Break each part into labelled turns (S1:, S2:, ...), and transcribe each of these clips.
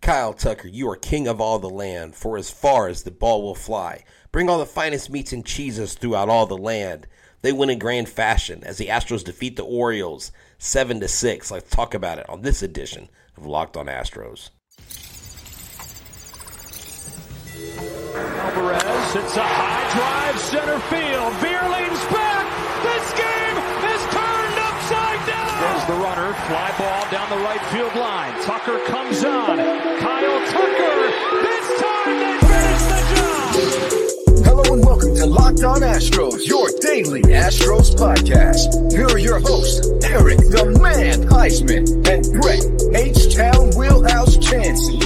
S1: Kyle Tucker, you are king of all the land, for as far as the ball will fly. Bring all the finest meats and cheeses throughout all the land. They win in grand fashion as the Astros defeat the Orioles 7 to 6. Let's talk about it on this edition of Locked on Astros.
S2: Alvarez hits a high drive center field. Vierling's back. Down the right field line. Tucker comes on. Kyle Tucker. This time they finish the job.
S3: Hello and welcome to Locked On Astros, your daily Astros podcast. Here are your hosts, Eric the Man Huysman and Brett H-Town Wheelhouse Chancey.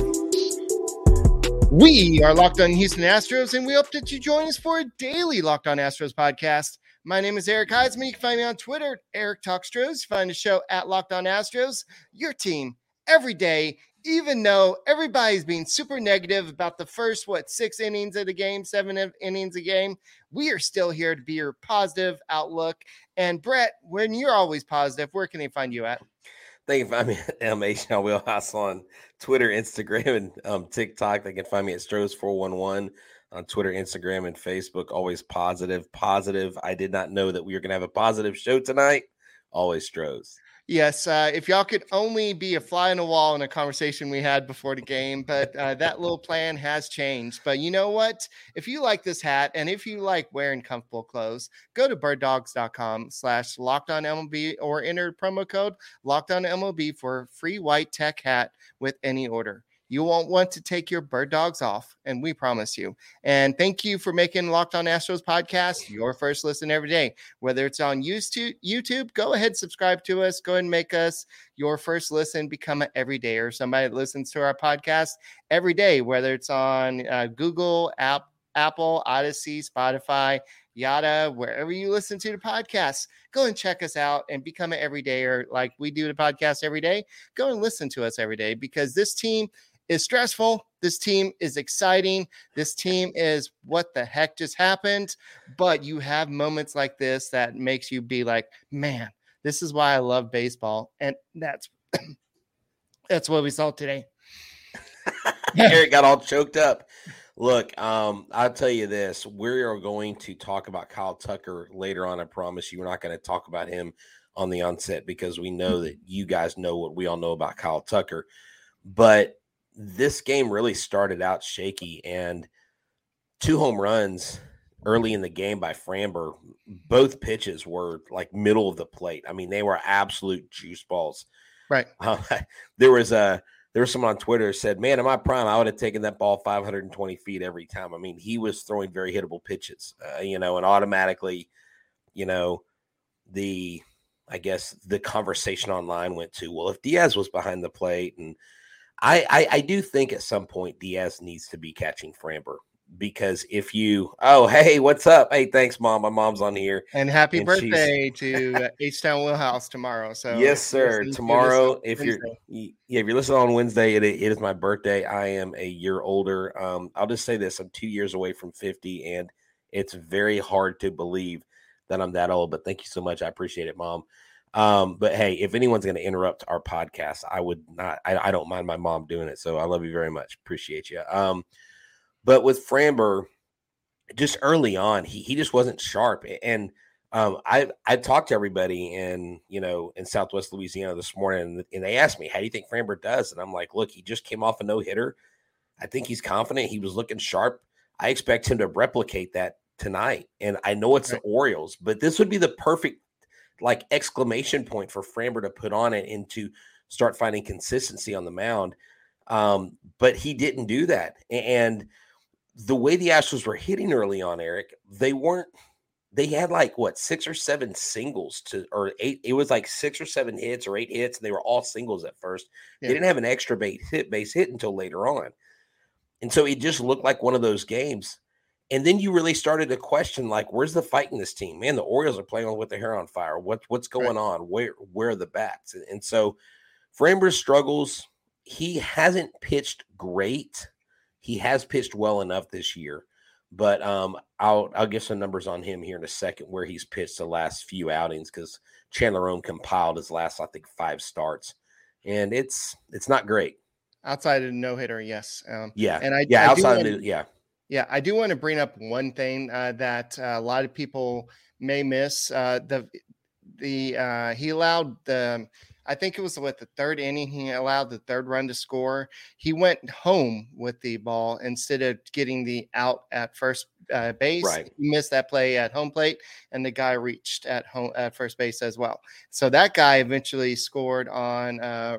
S4: We are Locked On Houston Astros, and we hope that you join us for a daily Locked On Astros podcast. My name is Eric Huysman. You can find me on Twitter, Eric Talkstros. Find the show at Locked On Astros, your team every day, even though everybody's being super negative about the first, what, six innings of the game, seven in- innings a game. We are still here to be your positive outlook. And Brett, when you're always positive, where can they find you at?
S1: They can find me at MH Wheelhouse on Twitter, Instagram, and um, TikTok. They can find me at Stros411 on Twitter, Instagram, and Facebook. Always positive, positive. I did not know that we were going to have a positive show tonight. Always Stros.
S4: Yes, uh, if y'all could only be a fly on the wall in a conversation we had before the game, but uh, that little plan has changed. But you know what? If you like this hat and if you like wearing comfortable clothes, go to birddogs.com slash locked on MLB or enter promo code locked on MLB for a free white tech hat with any order. You won't want to take your bird dogs off, and we promise you. And thank you for making Locked On Astros podcast your first listen every day. Whether it's on YouTube, go ahead subscribe to us. Go ahead and make us your first listen. Become an everyday or somebody that listens to our podcast every day. Whether it's on uh, Google, App, Apple, Odyssey, Spotify, yada, wherever you listen to the podcast, go and check us out and become an everydayer like we do the podcast every day. Go and listen to us every day because this team is stressful. This team is exciting. This team is what the heck just happened. But you have moments like this that makes you be like, man, this is why I love baseball. And that's that's what we saw today.
S1: Eric got all choked up. Look, um, I'll tell you this: we are going to talk about Kyle Tucker later on. I promise you, we're not going to talk about him on the onset because we know that you guys know what we all know about Kyle Tucker. But this game really started out shaky, and two home runs early in the game by Framber. Both pitches were like middle of the plate. I mean, they were absolute juice balls.
S4: Right.
S1: Uh, there was a there was someone on Twitter said, "Man, in my prime, I would have taken that ball 520 feet every time." I mean, he was throwing very hittable pitches, uh, you know, and automatically, you know, the I guess the conversation online went to, well, if Diaz was behind the plate, and I I, I do think at some point Diaz needs to be catching Framber because if you oh hey what's up? Hey thanks mom. My mom's on here.
S4: And happy
S1: And
S4: birthday to H Town Wheelhouse tomorrow. So
S1: yes sir.
S4: listen to this
S1: tomorrow if you're yeah if you're listening on wednesday it, it is my birthday. I am a year older. Um i'll just say this i'm two years away from 50 and it's very hard to believe that i'm that old but thank you so much. I appreciate it mom um but hey if anyone's going to interrupt our podcast i would not I, I don't mind my mom doing it so i love you very much appreciate you um but with framber just early on he, he just wasn't sharp and um, I I talked to everybody in you know in Southwest Louisiana this morning, and, they asked me, "How do you think Framber does?" And I'm like, "Look, he just came off a no hitter. I think he's confident. He was looking sharp. I expect him to replicate that tonight. And I know it's
S4: Right.
S1: the Orioles, but this would be the perfect like exclamation point for Framber to put on it and to start finding consistency on the mound. Um, but he didn't do that, and the way the Astros were hitting early on, Eric, they weren't they had like what six or seven singles to or eight it was like six or seven hits or eight hits and they were all singles at first
S4: Yeah.
S1: they didn't have an extra base hit base hit until later on and so it just looked like one of those games and then you really started to question like where's the fight in this team? Man the orioles are playing with their hair on fire. What, what's going on? Where where are the bats? And, and so framber struggles he hasn't pitched great. He has pitched well enough this year but um, I'll I'll give some numbers on him here in a second where he's pitched the last few outings because Chandler Rome compiled his last I think five starts, and it's it's not great.
S4: Outside of no hitter, yes.
S1: Um, yeah, and I yeah I outside of yeah
S4: yeah I do want to bring up one thing uh, that uh, a lot of people may miss. Uh, the the uh, he allowed the I think it was with the third inning he allowed the third run to score. He went home with the ball instead of getting the out at first uh, base. Right. He missed that play at home plate, and the guy reached at home at first base as well. So that guy eventually scored on uh,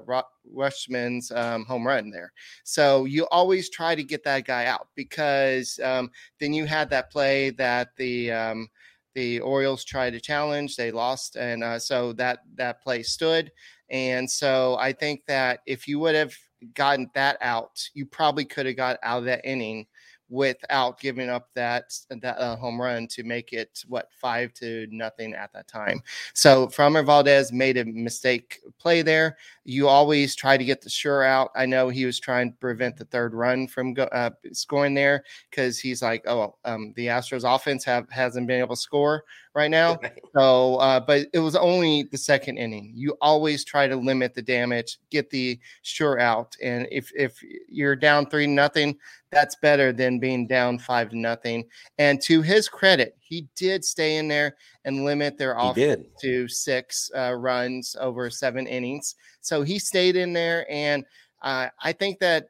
S4: Rutschman's um, home run there. So you always try to get that guy out because um, then you had that play that the um, the Orioles tried to challenge, they lost, and uh, so that that play stood. And so I think that if you would have gotten that out, you probably could have got out of that inning without giving up that that uh, home run to make it what five to nothing at that time. So Framber Valdez made a mistake play there. You always try to get the sure out. I know he was trying to prevent the third run from go, uh, scoring there because he's like, oh, um, the Astros offense have hasn't been able to score right now. So, uh, but it was only the second inning. You always try to limit the damage, get the sure out, and if if you're down three nothing, that's better than being down five to nothing. And to his credit, he did stay in there and limit their offense to six uh, runs over seven innings. So he stayed in there, and uh, I think that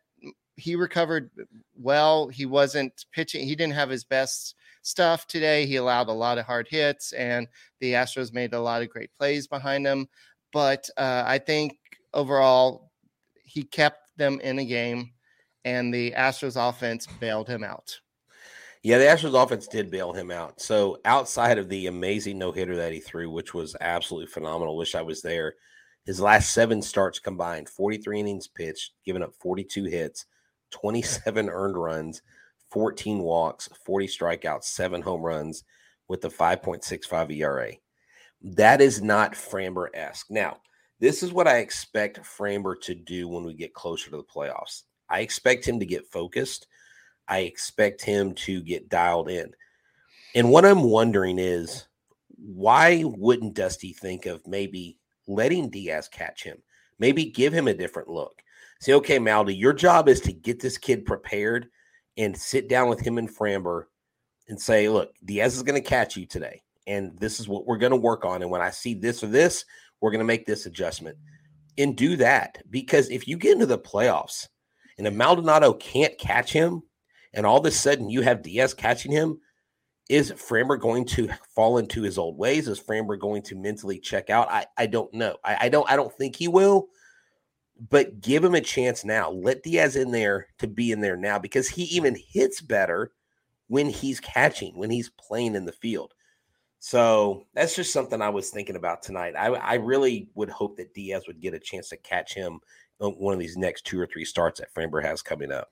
S4: he recovered well. He wasn't pitching; he didn't have his best stuff today. He allowed a lot of hard hits, and the Astros made a lot of great plays behind him. But uh, I think overall, he kept them in a game, and the Astros offense bailed him out.
S1: Yeah, the Astros offense did bail him out. So outside of the amazing no hitter that he threw, which was absolutely phenomenal, wish I was there. His last seven starts combined, 43 innings pitched, giving up 42 hits, 27 earned runs, 14 walks, 40 strikeouts, seven home runs with a 5.65 ERA. That is not Framber esque. Now, this is what I expect Framber to do when we get closer to the playoffs. I expect him to get focused. I expect him to get dialed in. And what I'm wondering is why wouldn't Dusty think of maybe letting Diaz catch him? Maybe give him a different look. Say, okay, Maldi, your job is to get this kid prepared and sit down with him and Framber and say, look, Diaz is going to catch you today. And this is what we're going to work on. And when I see this or this, we're going to make this adjustment and do that. Because if you get into the playoffs and if Maldonado can't catch him, and all of a sudden you have Diaz catching him, is Framber going to fall into his old ways? Is Framber going to mentally check out? I, I don't know. I, I don't I don't think he will but give him a chance now. Let Diaz in there to be in there now because he even hits better when he's catching, when he's playing in the field. So that's just something I was thinking about tonight. I, I really would hope that Diaz would get a chance to catch him on one of these next two or three starts that Framber has coming up.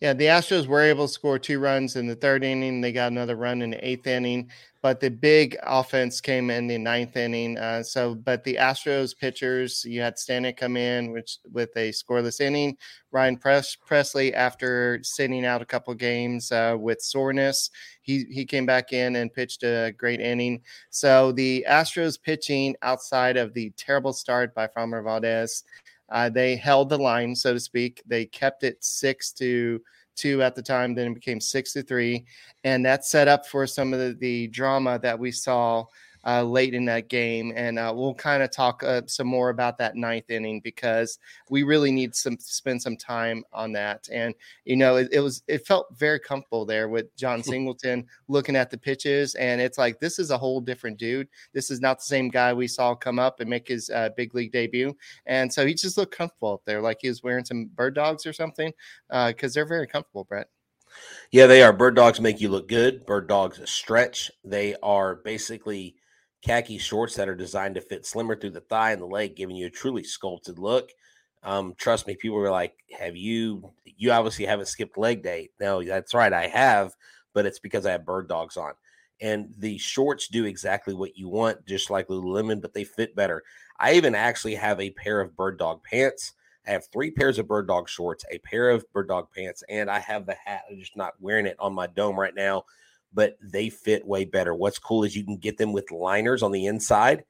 S4: Yeah, the Astros were able to score two runs in the third inning. They got another run in the eighth inning, but the big offense came in the ninth inning. Uh, so, but the Astros pitchers, you had Stanek come in, which with a scoreless inning. Ryan Press, Pressly, after sitting out a couple games uh, with soreness, he he came back in and pitched a great inning. So the Astros pitching outside of the terrible start by Framber Valdez uh, they held the line, so to speak. They kept it six to two at the time, then it became six to three. And that set up for some of the, the drama that we saw uh, late in that game, and uh, we'll kind of talk uh, some more about that ninth inning because we really need some spend some time on that. And you know, it, it was it felt very comfortable there with Jon Singleton looking at the pitches, and it's like this is a whole different dude. This is not the same guy we saw come up and make his uh, big league debut, and so he just looked comfortable up there, like he was wearing some bird dogs or something, because uh, they're very comfortable, Brett.
S1: Yeah, they are. Bird dogs make you look good. Bird dogs stretch. They are basically khaki shorts that are designed to fit slimmer through the thigh and the leg, giving you a truly sculpted look. Um, trust me, people were like, "Have you? You obviously haven't skipped leg day." No, that's right, I have, but it's because I have bird dogs on, and the shorts do exactly what you want, just like Lululemon, but they fit better. I even actually have a pair of bird dog pants. I have three pairs of bird dog shorts, a pair of bird dog pants, and I have the hat. I'm just not wearing it on my dome right now but they fit way better. What's cool is you can get them with liners on the inside.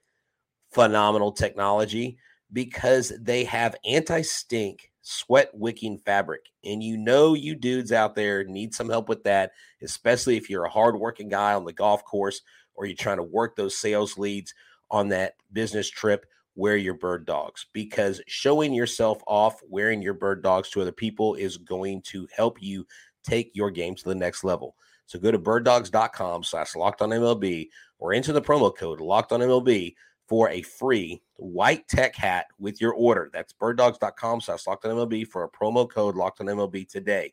S1: Phenomenal technology because they have anti stink sweat wicking fabric. And you know, you dudes out there need some help with that, especially if you're a hardworking guy on the golf course or you're trying to work those sales leads on that business trip. Wear your bird dogs because showing yourself off wearing your bird dogs to other people is going to help you take your game to the next level. So go to birddogs.com slash locked on MLB or enter the promo code locked on MLB for a free white tech hat with your order. That's birddogs.com slash locked on MLB for a promo code locked on MLB today.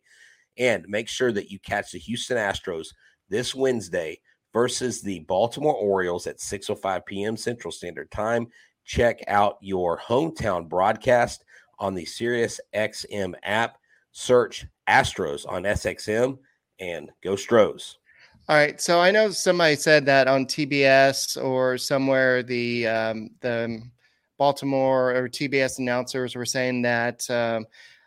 S1: And make sure that you catch the Houston Astros this Wednesday versus the Baltimore Orioles at 6:05 p.m. Central Standard Time. Check out your hometown broadcast on the Sirius XM app. Search Astros on SXM and go Stros.
S4: All right. So I know somebody said that on TBS or somewhere the um, the Baltimore or TBS announcers were saying that um,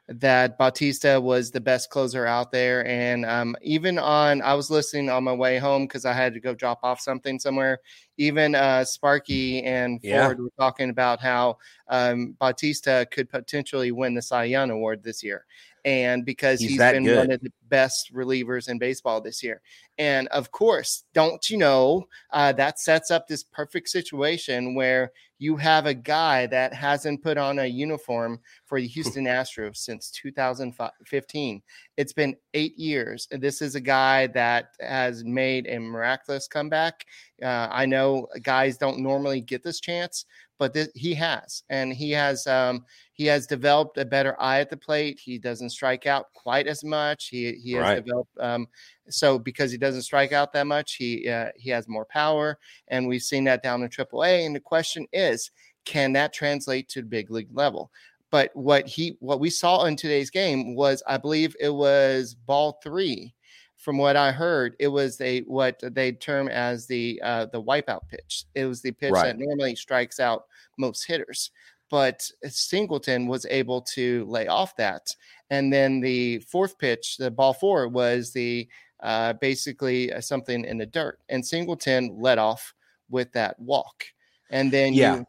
S4: that Bautista was the best closer out there, and um, even on I was listening on my way home because I had to go drop off something somewhere. Even uh, Sparky and
S1: Yeah.
S4: Ford were talking about how um, Bautista could potentially win the Cy Young Award this year, and because
S1: He's
S4: he's been
S1: good.
S4: one of the best relievers in baseball this year. And of course, don't you know uh, that sets up this perfect situation where you have a guy that hasn't put on a uniform for the Houston Astros since 2015. It's been eight years. and This is a guy that has made a miraculous comeback. Uh, I know guys don't normally get this chance, but th- he has, and he has um, he has developed a better eye at the plate. He doesn't strike out quite as much. He he has
S1: Right.
S4: developed um, so because he doesn't strike out that much, he uh, he has more power, and we've seen that down in AAA. And the question is, can that translate to the big league level? But what he what we saw in today's game was, I believe it was ball three. From what I heard, it was a what they term as the uh, the wipeout pitch. It was the pitch
S1: Right.
S4: that normally strikes out most hitters, but Singleton was able to lay off that. And then the fourth pitch, the ball four, was the uh, basically uh, something in the dirt, and Singleton led off with that walk. And then
S1: Yeah.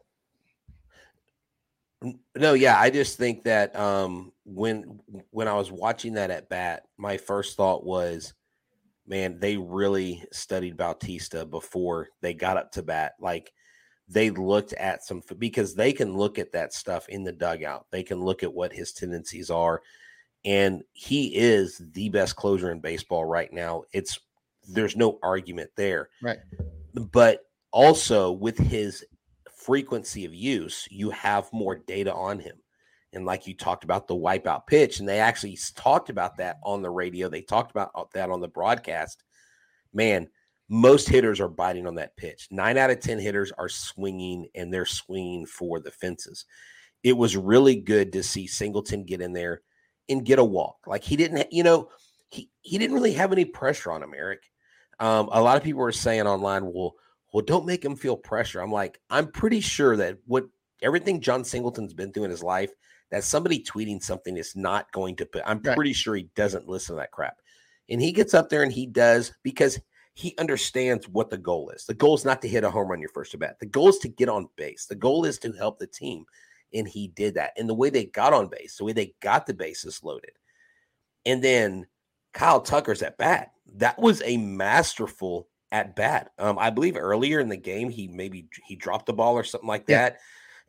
S4: you,
S1: No, yeah, I just think that um when when I was watching that at bat, my first thought was, man, they really studied Bautista before they got up to bat. Like they looked at some because they can look at that stuff in the dugout. They can look at what his tendencies are, and he is the best closer in baseball right now. It's there's no argument there.
S4: Right.
S1: But also with his frequency of use, you have more data on him. And like you talked about the wipeout pitch, and they actually talked about that on the radio. They talked about uh, that on the broadcast. Man, most hitters are biting on that pitch. Nine out of 10 hitters are swinging and they're swinging for the fences. It was really good to see Singleton get in there and get a walk. Like he didn't, you know, he, he didn't really have any pressure on him, Eric. Um, a lot of people were saying online, well, well, don't make him feel pressure. I'm like, I'm pretty sure that what everything Jon Singleton's been through in his life, that somebody tweeting something is not going to put. I'm
S4: Right.
S1: pretty sure he doesn't listen to that crap. And he gets up there and he does because he understands what the goal is. The goal is not to hit a home run your first at bat. The goal is to get on base. The goal is to help the team. And he did that. And the way they got on base, the way they got the bases loaded. And then Kyle Tucker's at bat. That was a masterful at bat. Um, I believe earlier in the game, he maybe he dropped the ball or something like
S4: Yeah.
S1: that.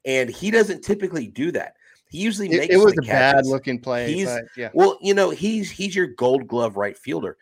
S1: And he doesn't typically do that. He usually
S4: it,
S1: makes
S4: it was a bad looking play.
S1: He's-
S4: but yeah,
S1: Well, you know, he's he's your gold glove right fielder.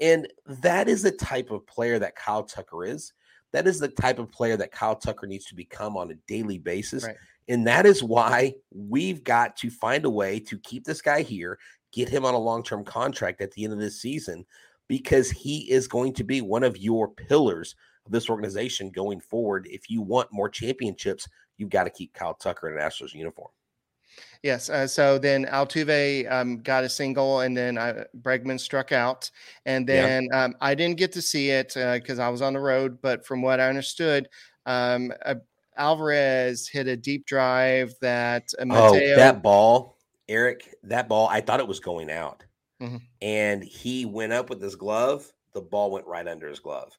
S1: And that is the type of player that Kyle Tucker is. That is the type of player that Kyle Tucker needs to become on a daily basis.
S4: Right.
S1: And that is why we've got to find a way to keep this guy here, get him on a long-term contract at the end of this season, because he is going to be one of your pillars of this organization going forward. If you want more championships, you've got to keep Kyle Tucker in an Astros uniform.
S4: yes. Uh, so then Altuve um, got a single, and then uh, Bregman struck out, and
S1: Yeah.
S4: then um, I didn't get to see it because I was on the road. But from what I understood, um, uh, Alvarez hit a deep drive that uh,
S1: Oh, that ball, Eric, that ball, I thought it was going out.
S4: Mhm.
S1: And he went up with his glove. The ball went right under his glove.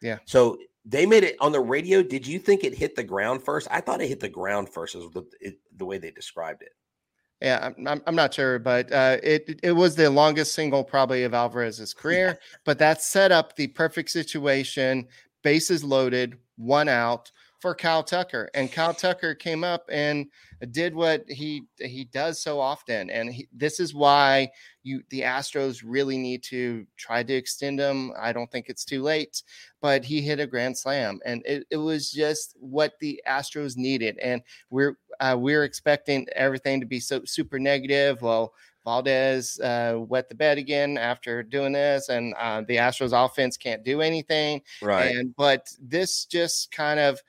S4: Yeah.
S1: So they made it on the radio. Did you think it hit the ground first? I thought it hit the ground first, is the, it, the way they described it.
S4: Yeah, I'm, I'm not sure, but uh, it it was the longest single probably of Alvarez's career. But that set up the perfect situation, bases loaded, one out for Kyle Tucker, and Kyle Tucker came up and did what he he does so often, and he, this is why you the Astros really need to try to extend him. I don't think it's too late, but he hit a grand slam, and it, it was just what the Astros needed. And we're uh, we're expecting everything to be so super negative. Well, Valdez uh, wet the bed again after doing this, and uh, the Astros offense can't do anything.
S1: Right.
S4: And but this just kind of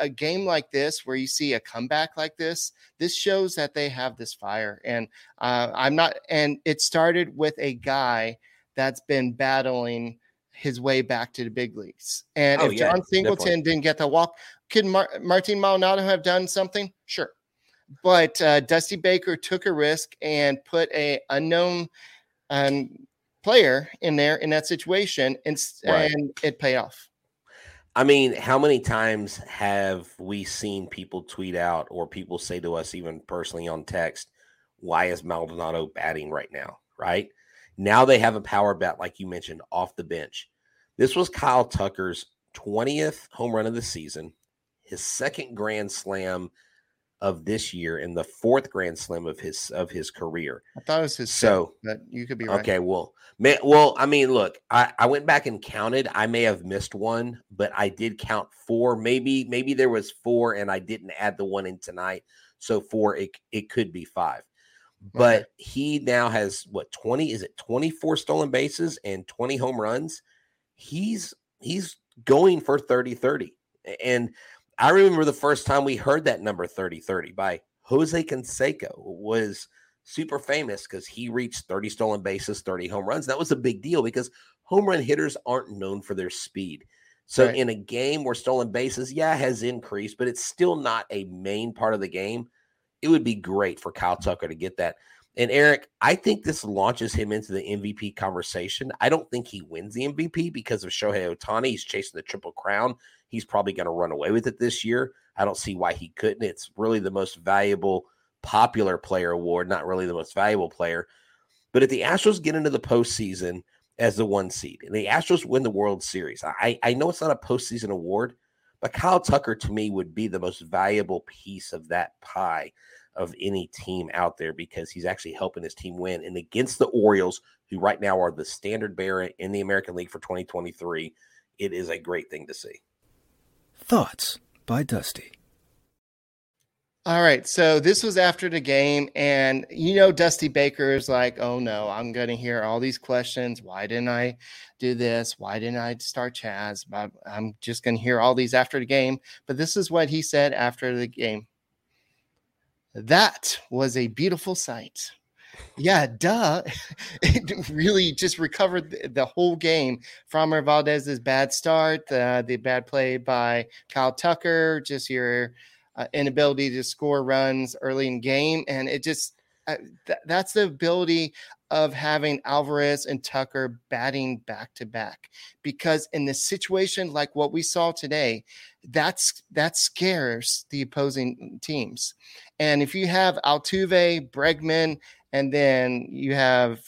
S4: a game like this where you see a comeback like this this shows that they have this fire and uh, i'm not and it started with a guy that's been battling his way back to the big leagues and
S1: Oh,
S4: if
S1: yeah,
S4: jon singleton
S1: definitely.
S4: didn't get the walk could Mar- martin maldonado have done something sure but uh, dusty baker took a risk and put a unknown um, player in there in that situation and,
S1: Right.
S4: and it paid off
S1: I mean, how many times have we seen people tweet out or people say to us, even personally on text, why is Maldonado batting right now? Right now, they have a power bat, like you mentioned, off the bench. This was Kyle Tucker's 20th home run of the season, his second grand slam of this year, and the fourth grand slam of his of his career.
S4: i thought it was his
S1: So,
S4: but you could be right
S1: Okay, well, man, well, I mean, look, I, I went back and counted. I may have missed one, but I did count four. Maybe, maybe there was four, and I didn't add the one in tonight. So four, it it could be five. But he now has what twenty? Is it twenty four stolen bases and twenty home runs? He's he's going for 30-30. and I remember the first time we heard that number 30-30 by Jose Canseco was super famous because he reached 30 stolen bases, 30 home runs. That was a big deal because home run hitters aren't known for their speed. So
S4: Right.
S1: in a game where stolen bases, yeah, has increased, but it's still not a main part of the game. It would be great for Kyle Tucker to get that. And Eric, I think this launches him into the MVP conversation. I don't think he wins the MVP because of Shohei Ohtani. He's chasing the triple crown. He's probably going to run away with it this year. I don't see why he couldn't. It's really the most valuable popular player award, not really the most valuable player. But if the Astros get into the postseason as the one seed and the Astros win the World Series, I, I know it's not a postseason award, but Kyle Tucker to me would be the most valuable piece of that pie of any team out there because he's actually helping his team win. And against the Orioles, who right now are the standard bearer in the American League for 2023, it is a great thing to see.
S5: Thoughts by Dusty.
S4: All right. So this was after the game, and you know, Dusty Baker is like, oh no, I'm going to hear all these questions. Why didn't I do this? Why didn't I start Chas? I'm- I'm just going to hear all these after the game. But this is what he said after the game. That was a beautiful sight. Yeah, duh. It really just recovered the, the whole game from Valdez's bad start, uh, the bad play by Kyle Tucker, just your uh, inability to score runs early in game, and it just uh, th- that's the ability of having Alvarez and Tucker batting back to back. Because in this situation like what we saw today, that's that scares the opposing teams. And if you have Altuve, Bregman, and then you have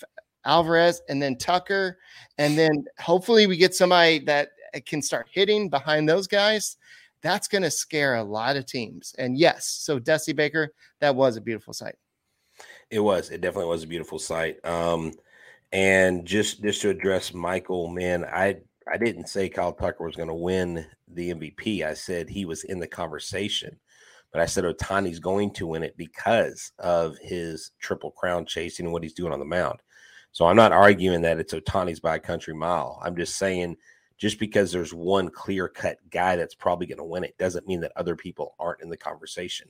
S4: Alvarez, and then Tucker, and then hopefully we get somebody that can start hitting behind those guys that's going to scare a lot of teams. And yes, so Dusty Baker, that was a beautiful sight.
S1: It was. It definitely was a beautiful sight. Um, and just just to address Michael, man, I I didn't say Kyle Tucker was going to win the MVP. I said he was in the conversation, but I said Ohtani's going to win it because of his triple crown chasing and what he's doing on the mound. So I'm not arguing that it's Ohtani's by a country mile. I'm just saying just because there's one clear cut guy that's probably going to win it doesn't mean that other people aren't in the conversation.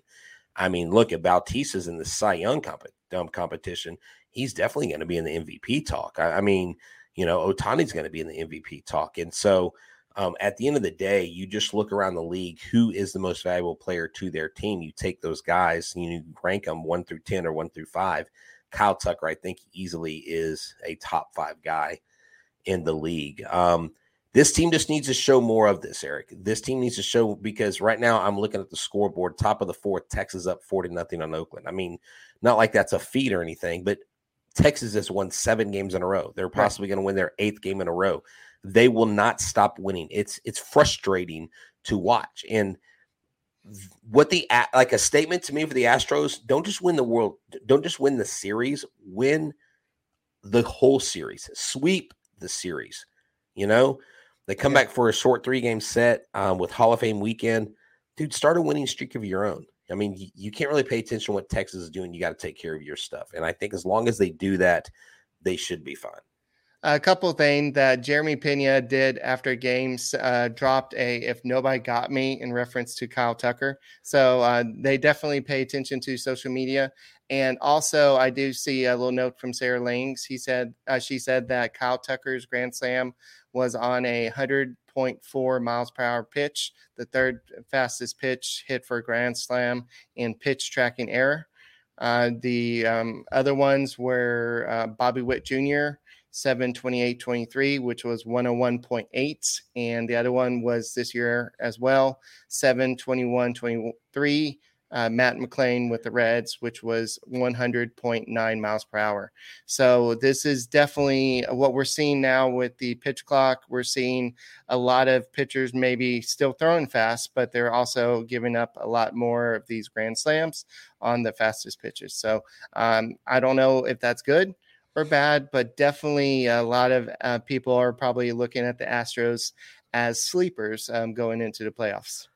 S1: I mean, look at Bautista's in the Cy Young comp- competition. He's definitely going to be in the MVP talk. I, I mean, you know, Ohtani's going to be in the MVP talk. And so um, at the end of the day, you just look around the league who is the most valuable player to their team. You take those guys, and you rank them one through 10 or one through five. Kyle Tucker, I think, easily is a top five guy in the league. Um, This team just needs to show more of this, Eric. This team needs to show because right now I'm looking at the scoreboard, top of the fourth, Texas up 40 nothing on Oakland. I mean, not like that's a feat or anything, but Texas has won seven games in a row. They're possibly right. going to win their eighth game in a row. They will not stop winning. It's it's frustrating to watch. And what the like a statement to me for the Astros, don't just win the world, don't just win the series, win the whole series, sweep the series. You know, they come back for a short three game set um, with Hall of Fame weekend. Dude, start a winning streak of your own. I mean, you, you can't really pay attention to what Texas is doing. You got to take care of your stuff. And I think as long as they do that, they should be fine.
S4: A couple things that Jeremy Pena did after games uh, dropped a "If nobody got me" in reference to Kyle Tucker. So uh, they definitely pay attention to social media. And also, I do see a little note from Sarah Langs. He said uh, she said that Kyle Tucker's grand slam was on a 100.4 miles per hour pitch, the third fastest pitch hit for grand slam in pitch tracking error. Uh, the um, other ones were uh, Bobby Witt Jr., 728.23, which was 101.8. And the other one was this year as well, 721.23 uh, Matt McLain with the Reds, which was 100.9 miles per hour. So this is definitely what we're seeing now with the pitch clock. We're seeing a lot of pitchers maybe still throwing fast, but they're also giving up a lot more of these grand slams on the fastest pitches. So um, I don't know if that's good or bad, but definitely a lot of uh, people are probably looking at the Astros as sleepers um, going into the playoffs.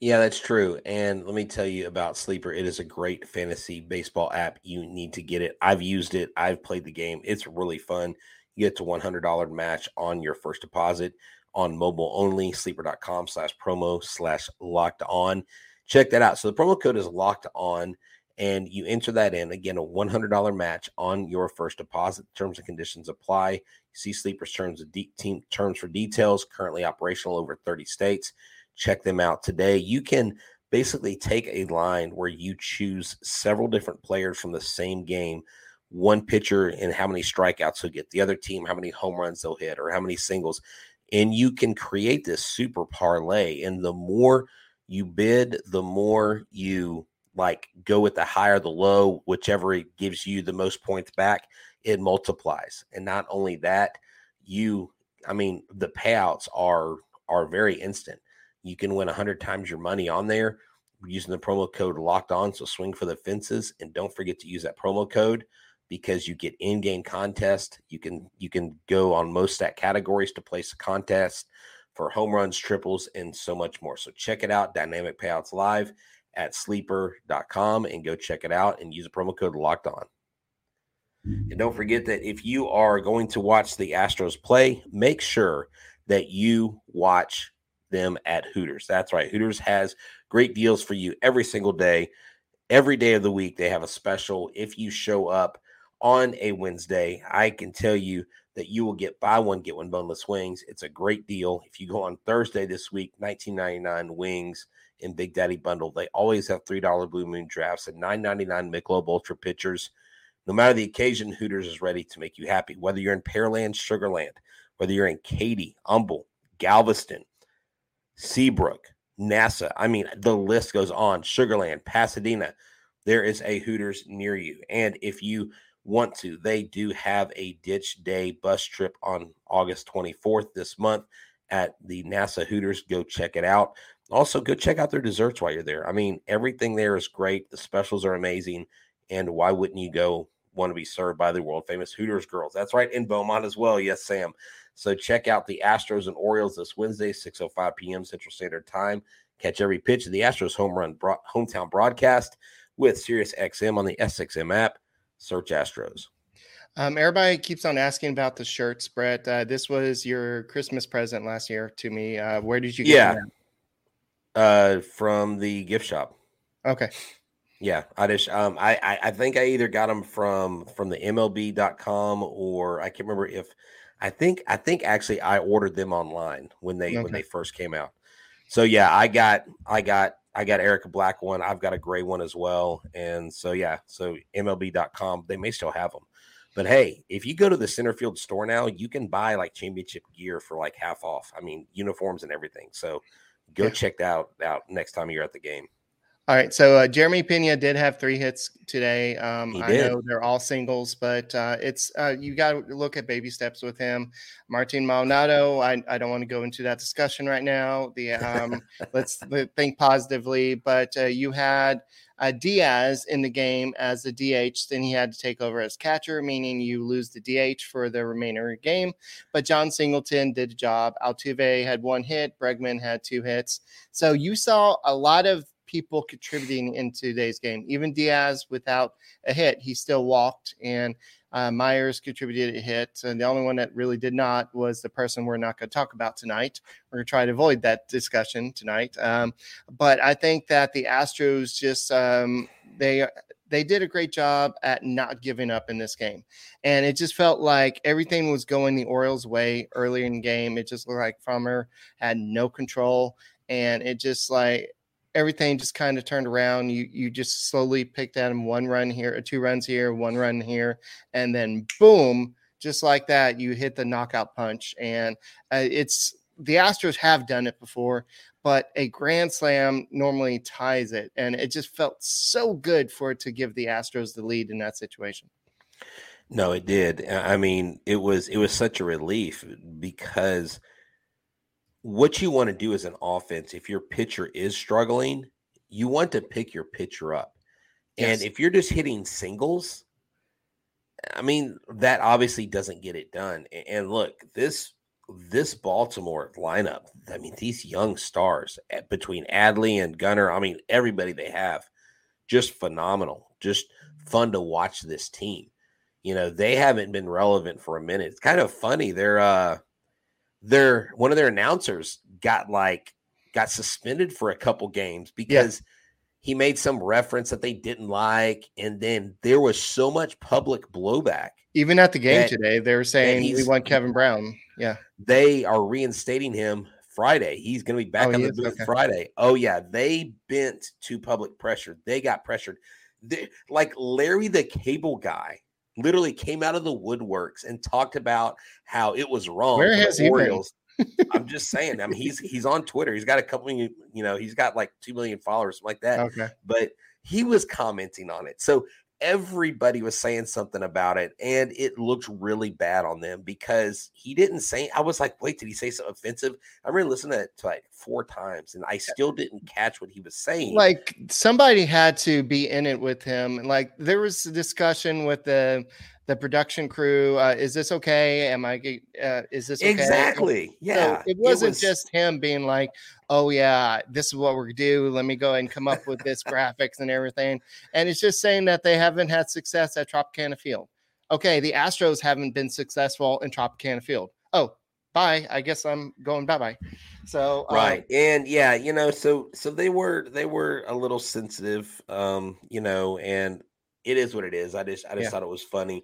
S1: Yeah, that's true. And let me tell you about Sleeper. It is a great fantasy baseball app. You need to get it. I've used it. I've played the game. It's really fun. You get to $100 match on your first deposit on mobile only. Sleeper.com slash promo slash locked on. Check that out. So the promo code is locked on and you enter that in again a $100 match on your first deposit terms and conditions apply see sleepers terms of de- team terms for details currently operational over 30 states check them out today. You can basically take a line where you choose several different players from the same game, one pitcher and how many strikeouts he'll get, the other team, how many home runs they'll hit, or how many singles. And you can create this super parlay. And the more you bid, the more you like go with the higher the low, whichever it gives you the most points back, it multiplies. And not only that, you I mean, the payouts are are very instant. You can win 100 times your money on there using the promo code locked on. So swing for the fences and don't forget to use that promo code because you get in-game contest. You can you can go on most stat categories to place a contest for home runs, triples, and so much more. So check it out. Dynamic Payouts Live at sleeper.com and go check it out and use a promo code locked on. And don't forget that if you are going to watch the Astros play, make sure that you watch them at Hooters. That's right. Hooters has great deals for you every single day. Every day of the week, they have a special. If you show up on a Wednesday, I can tell you that you will get buy one, get one boneless wings. It's a great deal. If you go on Thursday this week, 19.99 wings in Big Daddy Bundle. They always have $3 Blue Moon drafts and 9.99 Michelob Ultra pitchers. No matter the occasion, Hooters is ready to make you happy. Whether you're in Pearland, Sugarland, whether you're in Katy, Humble, Galveston, Seabrook, NASA. I mean, the list goes on. Sugarland, Pasadena. There is a Hooters near you. And if you want to, they do have a ditch day bus trip on August 24th this month at the NASA Hooters. Go check it out. Also, go check out their desserts while you're there. I mean, everything there is great. The specials are amazing. And why wouldn't you go want to be served by the world famous Hooters girls? That's right, in Beaumont as well. Yes, Sam. So check out the Astros and Orioles this Wednesday, 6:05 p.m. Central Standard Time. Catch every pitch of the Astros home run bro- hometown broadcast with Sirius XM on the SXM app. Search Astros.
S4: Um, everybody keeps on asking about the shirts, Brett. Uh, this was your Christmas present last year to me. Uh, where did you get
S1: yeah. Uh, from the gift shop.
S4: Okay.
S1: Yeah, I just um I, I I think I either got them from from the MLB.com or I can't remember if I think I think actually I ordered them online when they okay. when they first came out. So yeah, I got I got I got Eric a black one. I've got a gray one as well. And so yeah, so MLB.com they may still have them, But hey, if you go to the center field store now, you can buy like championship gear for like half off. I mean, uniforms and everything. So go
S4: Yeah.
S1: check that out, out next time you're at the game.
S4: All right, so uh, Jeremy Pena did have three hits today. Um, I know they're all singles, but uh, it's uh, you got to look at baby steps with him. Martin Maldonado, I, I don't want to go into that discussion right now. The um, let's think positively, but uh, you had uh, Diaz in the game as the DH, then he had to take over as catcher, meaning you lose the DH for the remainder of the game. But Jon Singleton did a job. Altuve had one hit, Bregman had two hits. So you saw a lot of people contributing in today's game. Even Diaz, without a hit, he still walked, and uh, Meyers contributed a hit. And the only one that really did not was the person we're not going to talk about tonight. We're going to try to avoid that discussion tonight. Um, but I think that the Astros just um, they they did a great job at not giving up in this game. And it just felt like everything was going the Orioles' way early in the game. It just looked like Framber had no control. And it just like everything just kind of turned around. You you just slowly picked at him one run here, two runs here, one run here, and then boom, just like that, you hit the knockout punch. And uh, it's the Astros have done it before, but a grand slam normally ties it, and it just felt so good for it to give the Astros the lead in that situation.
S1: No, it did. I I mean, it was it was such a relief because what you want to do as an offense, if your pitcher is struggling, you want to pick your pitcher up. And if you're just hitting singles, I mean, that obviously doesn't get it done. And look, this this Baltimore lineup, I mean, these young stars eh, between Adley and Gunnar, I mean, everybody they have, just phenomenal. Just fun to watch this team. You know, they haven't been relevant for a minute. It's kind of funny. They're uh their one of their announcers got like got suspended for a couple games because he made some reference that they didn't like, and then there was so much public blowback.
S4: Even at the game
S1: That-
S4: today, they were saying we want Kevin Brown. Yeah.
S1: They are reinstating him Friday. He's going to be back
S4: Oh,
S1: on the booth
S4: Okay.
S1: Friday. Oh yeah, they bent to public pressure. They got pressured. They, like Larry the Cable Guy literally came out of the woodworks and talked about how it was wrong.
S4: Where has he been?
S1: Orioles. I'm just saying. I mean, he's he's on Twitter. He's got a couple, you know, he's got like two million followers, something like that.
S4: Okay.
S1: But he was commenting on it, so everybody was saying something about it, and it looked really bad on them because he didn't say. I was like, wait, did he say something offensive? I remember listening to it like four times, and I still didn't catch what he was saying.
S4: Like somebody had to be in it with him. Like there was a discussion with the the production crew. Uh, is this okay? Am I? Uh, is this okay?
S1: exactly,
S4: So
S1: yeah.
S4: it wasn't
S1: was-
S4: just him being like, "Oh yeah, this is what we're gonna do. Let me go and come up with this graphics and everything." And it's just saying that they haven't had success at Tropicana Field. Okay, the Astros haven't been successful in Tropicana Field. Oh, bye. I guess I'm going bye bye. So um,
S1: right and yeah you know so so they were they were a little sensitive um you know and it is what it is i just i just
S4: Yeah.
S1: thought it was funny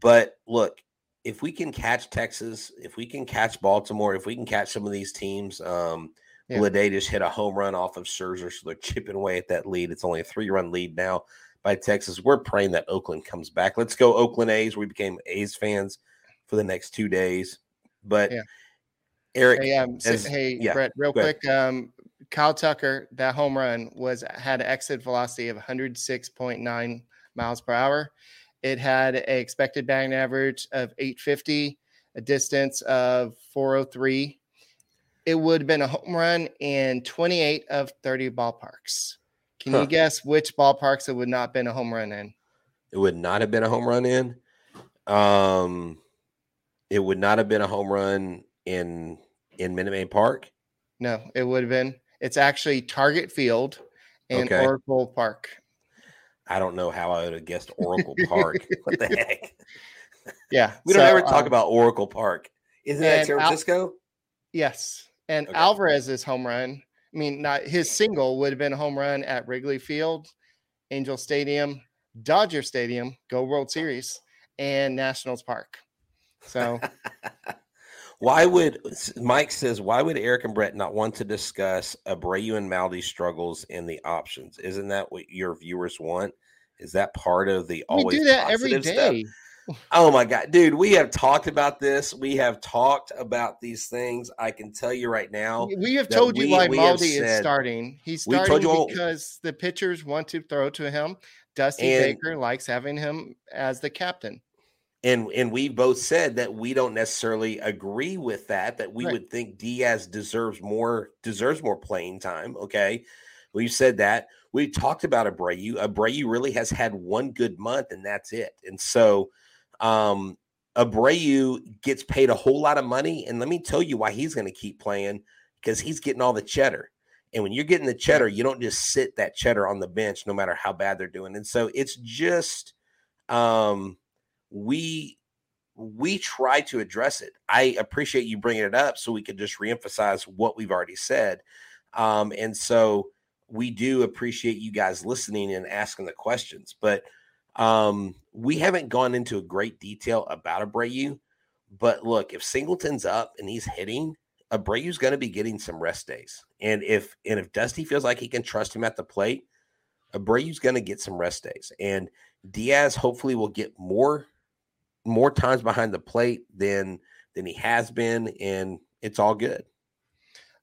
S1: but look if we can catch texas if we can catch baltimore if we can catch some of these teams um
S4: Yeah.
S1: Lede just hit a home run off of Scherzer, so they're chipping away at that lead. It's only a three-run lead now by Texas. We're praying that Oakland comes back. Let's go Oakland A's. We became A's fans for the next two days. But
S4: Yeah.
S1: Eric,
S4: Hey, um,
S1: as-
S4: hey,
S1: yeah,
S4: Brett, real quick. Um, Kyle Tucker, that home run was had an exit velocity of 106.9 miles per hour. It had a expected batting average of 850, a distance of 403. It would have been a home run in 28 of 30 ballparks. Can
S1: Huh.
S4: you guess which ballparks it would not have been a home run in?
S1: it would not have been a home run in. Um, it would not have been a home run in in Minute Maid Park.
S4: No, it would have been. It's actually Target Field and
S1: Okay.
S4: Oracle Park.
S1: I don't know how I would have guessed Oracle Park. what the heck?
S4: Yeah,
S1: We don't ever talk
S4: um,
S1: about Oracle Park. Isn't that San
S4: Al-
S1: Francisco?
S4: Yes. And
S1: Okay.
S4: Alvarez's home run, I mean, not his single would have been a home run at Wrigley Field, Angel Stadium, Dodger Stadium, Go World Series, and Nationals Park. So
S1: Why would Mike says? Why would Eric and Brett not want to discuss Abreu and Maldi's struggles in the options? Isn't that what your viewers want? Is that part of the
S4: we
S1: always
S4: do that every
S1: positive stuff? Oh my god, dude, we have talked about this. We have talked about these things. I can tell you right now.
S4: We have told you we, why Maldi is starting. He's starting because the pitchers want to throw to him. Dusty Baker likes having him as the captain.
S1: And and we both said that we don't necessarily agree with that. That we right. would think Diaz deserves more deserves more playing time. Okay, we've said that. We talked about Abreu. Abreu really has had one good month, and that's it. And so um, Abreu gets paid a whole lot of money, and let me tell you why he's going to keep playing because he's getting all the cheddar. And when you're getting the cheddar, you don't just sit that cheddar on the bench, no matter how bad they're doing. And so it's just um, we we try to address it. I appreciate you bringing it up so we could just reemphasize what we've already said. Um, and so we do appreciate you guys listening and asking the questions, but um, we haven't gone into a great detail about Abreu, but look, if Singleton's up and he's hitting, Abreu's going to be getting some rest days. And if and if Dusty feels like he can trust him at the plate, Abreu's going to get some rest days. And Diaz hopefully will get more more times behind the plate than than he has been, and it's all good.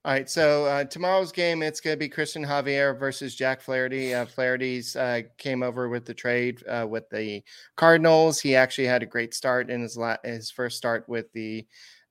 S4: All right, so uh, tomorrow's game it's going to be Christian Javier versus Jack Flaherty. Uh, Flaherty's uh, came over with the trade uh, with the Cardinals. He actually had a great start in his la- his first start with the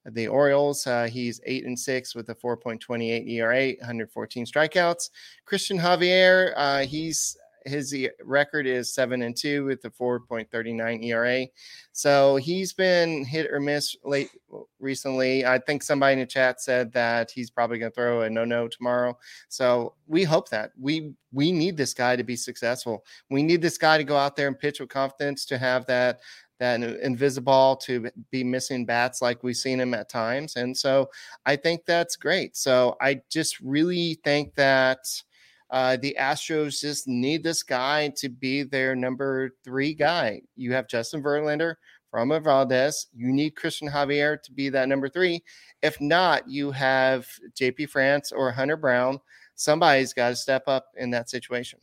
S4: the Orioles. Uh, he's eight and six with a 4.28 ERA, 114 strikeouts. Christian Javier, uh, he's his record is seven and two with a 4.39 ERA. So he's been hit or miss late recently. I think somebody in the chat said that he's probably going to throw a no no tomorrow. So we hope that we we need this guy to be successful. We need this guy to go out there and pitch with confidence to have that that invisiball to be missing bats like we've seen him at times. And so I think that's great. So I just really think that uh, the Astros just need this guy to be their number three guy. You have Justin Verlander, Framber Valdez. You need Christian Javier to be that number three. If not, you have JP France or Hunter Brown. Somebody's got to step up in that situation.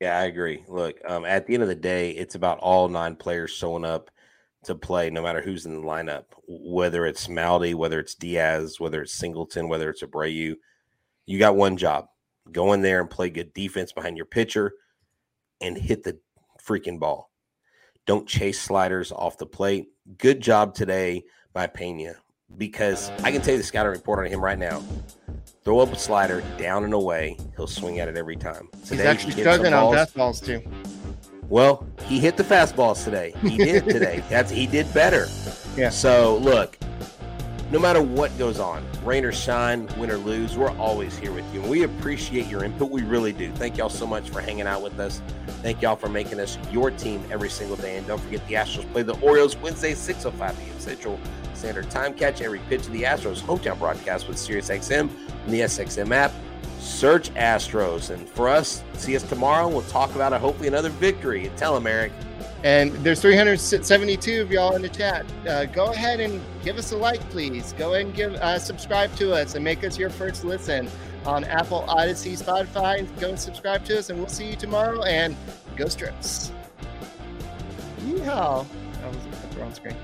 S1: Yeah, I agree. Look, um, at the end of the day, it's about all nine players showing up to play, no matter who's in the lineup, whether it's Maldi, whether it's Diaz, whether it's Singleton, whether it's Abreu. You got one job Go in there and play good defense behind your pitcher and hit the freaking ball. Don't chase sliders off the plate. Good job today by Pena because I can tell you the scouting report on him right now. Throw up a slider down and away. He'll swing at it every time.
S4: Today, He's actually struggling on fastballs too.
S1: Well, he hit the fastballs today. He did today. That's he did better.
S4: Yeah.
S1: So look, no matter what goes on, rain or shine, win or lose, we're always here with you. And we appreciate your input. We really do. Thank y'all so much for hanging out with us. Thank y'all for making us your team every single day. And don't forget the Astros play the Orioles Wednesday, 6.05 p.m. Central Standard Time. Catch every pitch of the Astros hometown broadcast with SiriusXM and the SXM app. Search Astros. And for us, see us tomorrow. We'll talk about a, hopefully another victory. Tell them, Eric.
S4: And there's 372 of y'all in the chat. Uh, go ahead and give us a like, please. Go ahead and give uh, subscribe to us and make us your first listen on Apple, Odyssey, Spotify. Go and subscribe to us, and we'll see you tomorrow. And go strips. Yeehaw! That was the wrong screen.